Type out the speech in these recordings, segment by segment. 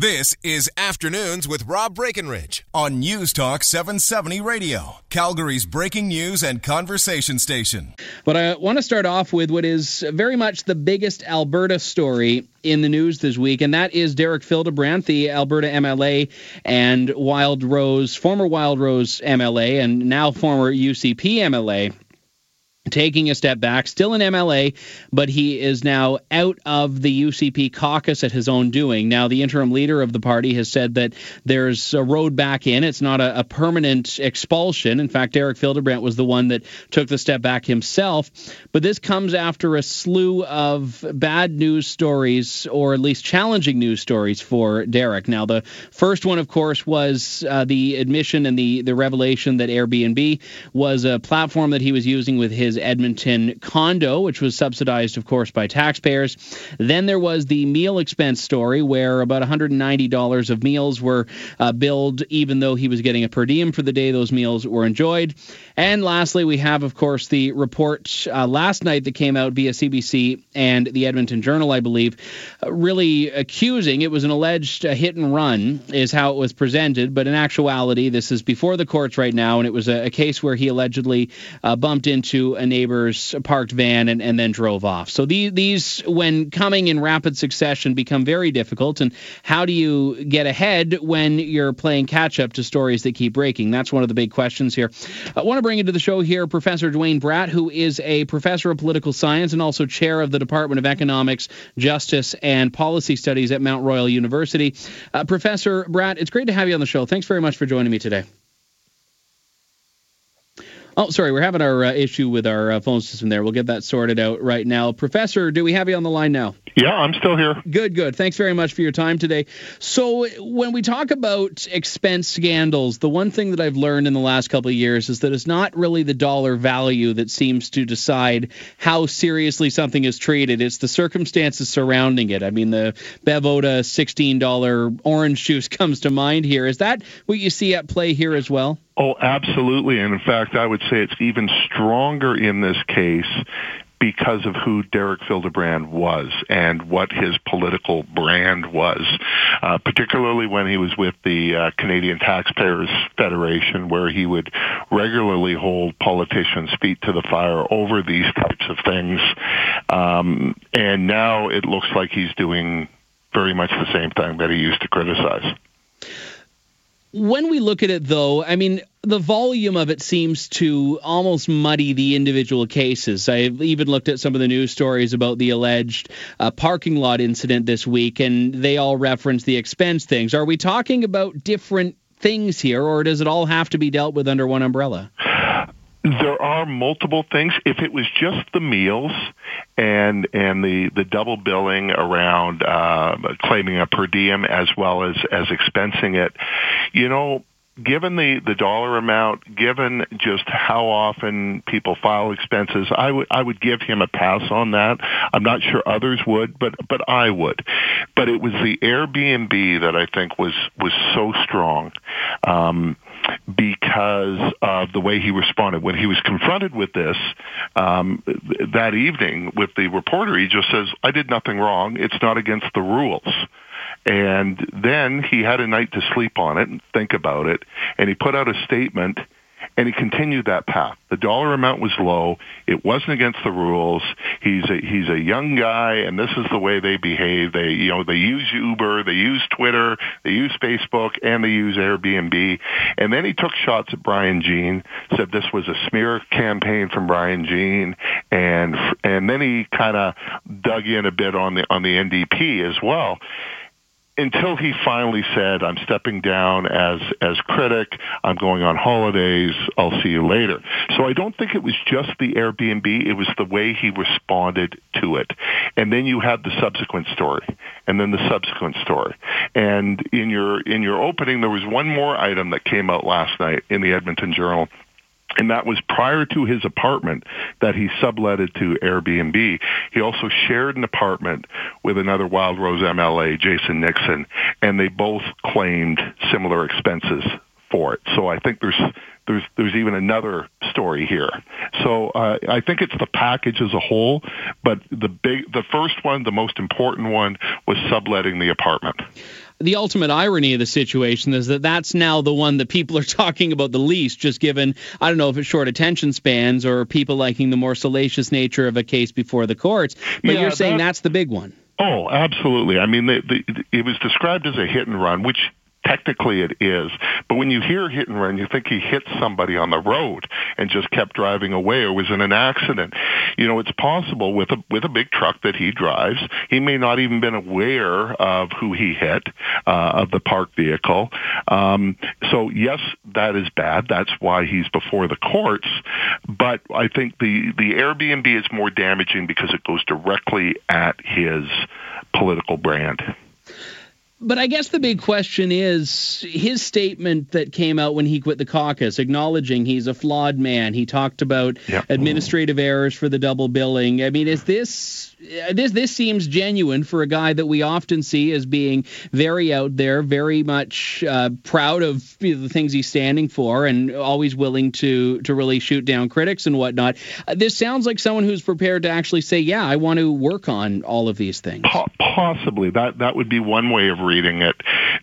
This is Afternoons with Rob Breckenridge on News Talk 770 Radio, Calgary's breaking news and conversation station. But I want to start off with what is very much the biggest Alberta story in the news this week, and that is Derek Fildebrandt, the Alberta MLA and Wild Rose, former Wild Rose MLA and now former UCP MLA taking a step back, still an MLA, but he is now out of the UCP caucus at his own doing. Now, the interim leader of the party has said that there's a road back in. It's not a, a permanent expulsion. In fact, Derek Fildebrandt was the one that took the step back himself. But this comes after a slew of bad news stories, or at least challenging news stories for Derek. Now, the first one, of course, was uh, the admission and the, the revelation that Airbnb was a platform that he was using with his Edmonton condo, which was subsidized, of course, by taxpayers. Then there was the meal expense story, where about $190 of meals were uh, billed, even though he was getting a per diem for the day those meals were enjoyed. And lastly, we have, of course, the report uh, last night that came out via CBC and the Edmonton Journal, I believe, uh, really accusing it was an alleged uh, hit and run, is how it was presented. But in actuality, this is before the courts right now, and it was a, a case where he allegedly uh, bumped into a neighbor's parked van and, and then drove off. So these, these, when coming in rapid succession, become very difficult. And how do you get ahead when you're playing catch up to stories that keep breaking? That's one of the big questions here. I want to bring into the show here Professor Duane Bratt, who is a professor of political science and also chair of the Department of Economics, Justice, and Policy Studies at Mount Royal University. Uh, Professor Bratt, it's great to have you on the show. Thanks very much for joining me today. Oh, sorry, we're having our uh, issue with our uh, phone system there. We'll get that sorted out right now. Professor, do we have you on the line now? Yeah, I'm still here. Good, good. Thanks very much for your time today. So, when we talk about expense scandals, the one thing that I've learned in the last couple of years is that it's not really the dollar value that seems to decide how seriously something is treated. It's the circumstances surrounding it. I mean, the Bev Oda $16 orange juice comes to mind here. Is that what you see at play here as well? Oh, absolutely. And in fact, I would say it's even stronger in this case because of who Derek Fildebrandt was and what his political brand was, uh, particularly when he was with the uh, Canadian Taxpayers Federation, where he would regularly hold politicians' feet to the fire over these types of things. Um, and now it looks like he's doing very much the same thing that he used to criticize. When we look at it, though, I mean, the volume of it seems to almost muddy the individual cases. I've even looked at some of the news stories about the alleged uh, parking lot incident this week, and they all reference the expense things. Are we talking about different things here, or does it all have to be dealt with under one umbrella? There are multiple things. If it was just the meals and and the, the double billing around uh, claiming a per diem as well as as expensing it, you know, given the, the dollar amount, given just how often people file expenses, I would I would give him a pass on that. I'm not sure others would, but but I would. But it was the Airbnb that I think was was so strong. Um, because of the way he responded. When he was confronted with this um, that evening with the reporter, he just says, I did nothing wrong. It's not against the rules. And then he had a night to sleep on it and think about it. And he put out a statement and he continued that path. The dollar amount was low. It wasn't against the rules. He's a, he's a young guy, and this is the way they behave. They, you know, they use Uber, they use Twitter, they use Facebook, and they use Airbnb. And then he took shots at Brian Jean, said this was a smear campaign from Brian Jean, and and then he kind of dug in a bit on the on the NDP as well until he finally said, "I'm stepping down as as critic. I'm going on holidays. I'll see you later." So I don't think it was just the Airbnb; it was the way he responded to it. And then you had the subsequent story, and then the subsequent story. And in your in your opening, there was one more item that came out last night in the Edmonton Journal and that was prior to his apartment that he subletted to Airbnb. He also shared an apartment with another Wild Rose MLA, Jason Nixon, and they both claimed similar expenses for it. So I think there's there's there's even another story here. So uh, I think it's the package as a whole, but the big the first one, the most important one, was subletting the apartment. The ultimate irony of the situation is that that's now the one that people are talking about the least, just given, I don't know if it's short attention spans or people liking the more salacious nature of a case before the courts. But yeah, you're saying that, that's the big one. Oh, absolutely. I mean, the, the, it was described as a hit and run, which technically it is. But when you hear hit and run, you think he hit somebody on the road and just kept driving away or was in an accident. You know, it's possible with a with a big truck that he drives, he may not even been aware of who he hit uh, of the parked vehicle. Um, so yes, that is bad. That's why he's before the courts. But I think the the Airbnb is more damaging because it goes directly at his political brand. But I guess the big question is his statement that came out when he quit the caucus, acknowledging he's a flawed man. He talked about yep. administrative errors for the double billing. I mean, is this this this seems genuine for a guy that we often see as being very out there, very much uh, proud of you know, the things he's standing for, and always willing to to really shoot down critics and whatnot. Uh, this sounds like someone who's prepared to actually say, "Yeah, I want to work on all of these things." Possibly that that would be one way of reading it.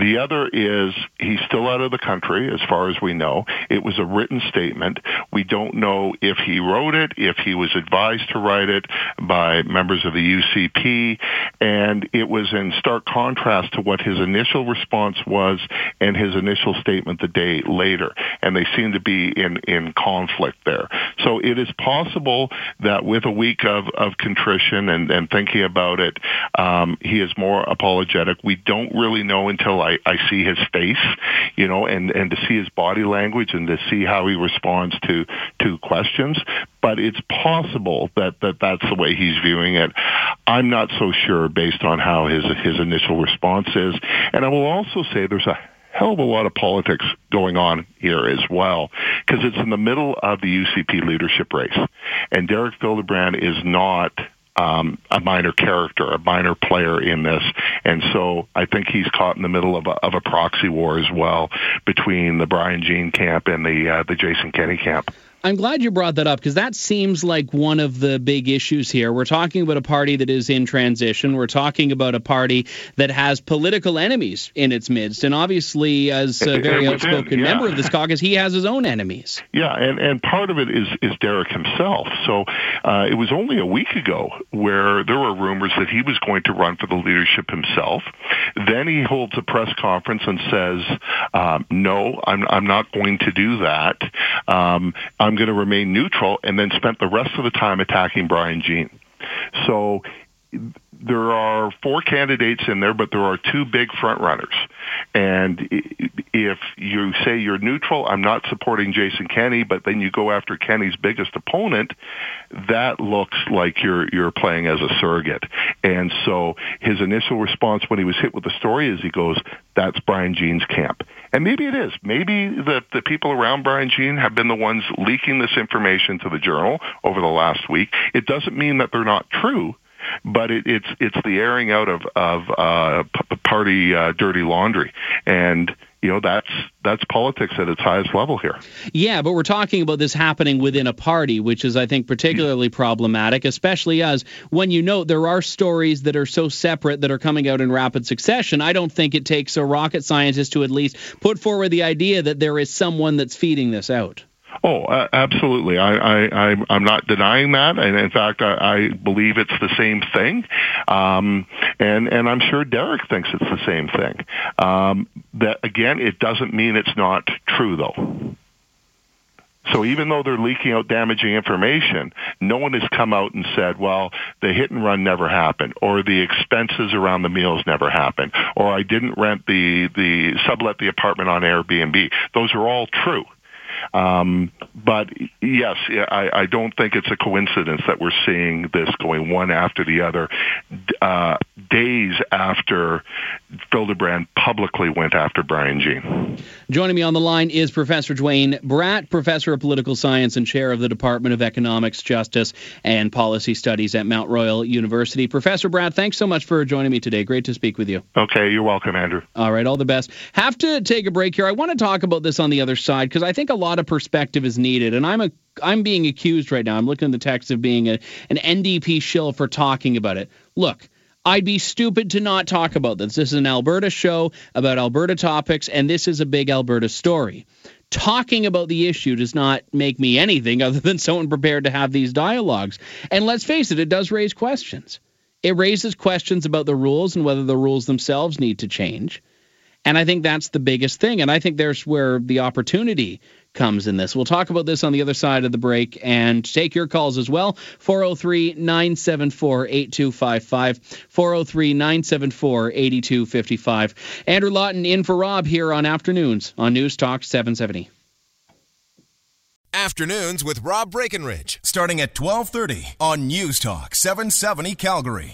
The other is he's still out of the country, as far as we know. It was a written statement. We don't know if he wrote it, if he was advised to write it by members of the UCP, and it was in stark contrast to what his initial response was and his initial statement the day later, and they seem to be in, in conflict there. So it is possible that with a week of, of contrition and, and thinking about it, um, he is more apologetic. We don't really know until I, I see his face, you know, and, and to see his body language and to see how he responds to, to questions. But it's possible that, that that's the way he's viewing it. I'm not so sure based on how his his initial response is. And I will also say there's a hell of a lot of politics going on here as well because it's in the middle of the UCP leadership race. And Derek Fildebrandt is not um, a minor character, a minor player in this, and so I think he's caught in the middle of a, of a proxy war as well between the Brian Jean camp and the uh, the Jason Kenney camp. I'm glad you brought that up because that seems like one of the big issues here. We're talking about a party that is in transition. We're talking about a party that has political enemies in its midst. And obviously, as a very outspoken yeah. member of this caucus, he has his own enemies. Yeah, and, and part of it is, is Derek himself. So uh, it was only a week ago where there were rumors that he was going to run for the leadership himself. Then he holds a press conference and says, um, no, I'm, I'm not going to do that. Um, I'm going to remain neutral, and then spent the rest of the time attacking Brian Jean. So there are four candidates in there, but there are two big front runners. And if you say you're neutral, I'm not supporting Jason Kenney, but then you go after Kenney's biggest opponent, that looks like you're you're playing as a surrogate. And so his initial response when he was hit with the story is he goes, "That's Brian Jean's camp." And maybe it is. Maybe the the people around Brian Jean have been the ones leaking this information to the journal over the last week. It doesn't mean that they're not true but it, it's it's the airing out of of uh, party uh, dirty laundry, and you know that's that's politics at its highest level here. Yeah, but we're talking about this happening within a party, which is I think particularly problematic, especially as when you note there are stories that are so separate that are coming out in rapid succession. I don't think it takes a rocket scientist to at least put forward the idea that there is someone that's feeding this out. Oh, uh, absolutely. I, I, I, am not denying that, and in fact, I, I believe it's the same thing. Um, and and I'm sure Derek thinks it's the same thing. Um, that again, it doesn't mean it's not true, though. So even though they're leaking out damaging information, no one has come out and said, well, the hit and run never happened, or the expenses around the meals never happened, or I didn't rent the, the sublet the apartment on Airbnb. Those are all true. Um, but yes, I, I don't think it's a coincidence that we're seeing this going one after the other uh, days after Fildebrandt publicly went after Brian Jean. Joining me on the line is Professor Duane Bratt, Professor of Political Science and Chair of the Department of Economics, Justice, and Policy Studies at Mount Royal University. Professor Bratt, thanks so much for joining me today. Great to speak with you. Okay, you're welcome, Andrew. All right, all the best. Have to take a break here. I want to talk about this on the other side because I think a lot of perspective is needed, and I'm a I'm being accused right now. I'm looking at the text of being a, an NDP shill for talking about it. Look, I'd be stupid to not talk about this. This is an Alberta show about Alberta topics, and this is a big Alberta story. Talking about the issue does not make me anything other than someone prepared to have these dialogues. And let's face it, it does raise questions. It raises questions about the rules and whether the rules themselves need to change. And I think that's the biggest thing. And I think there's where the opportunity comes in this. We'll talk about this on the other side of the break and take your calls as well. 403 974 8255. 403 974 8255. Andrew Lawton in for Rob here on Afternoons on News Talk 770. Afternoons with Rob Breckenridge, starting at 1230 on News Talk 770 Calgary.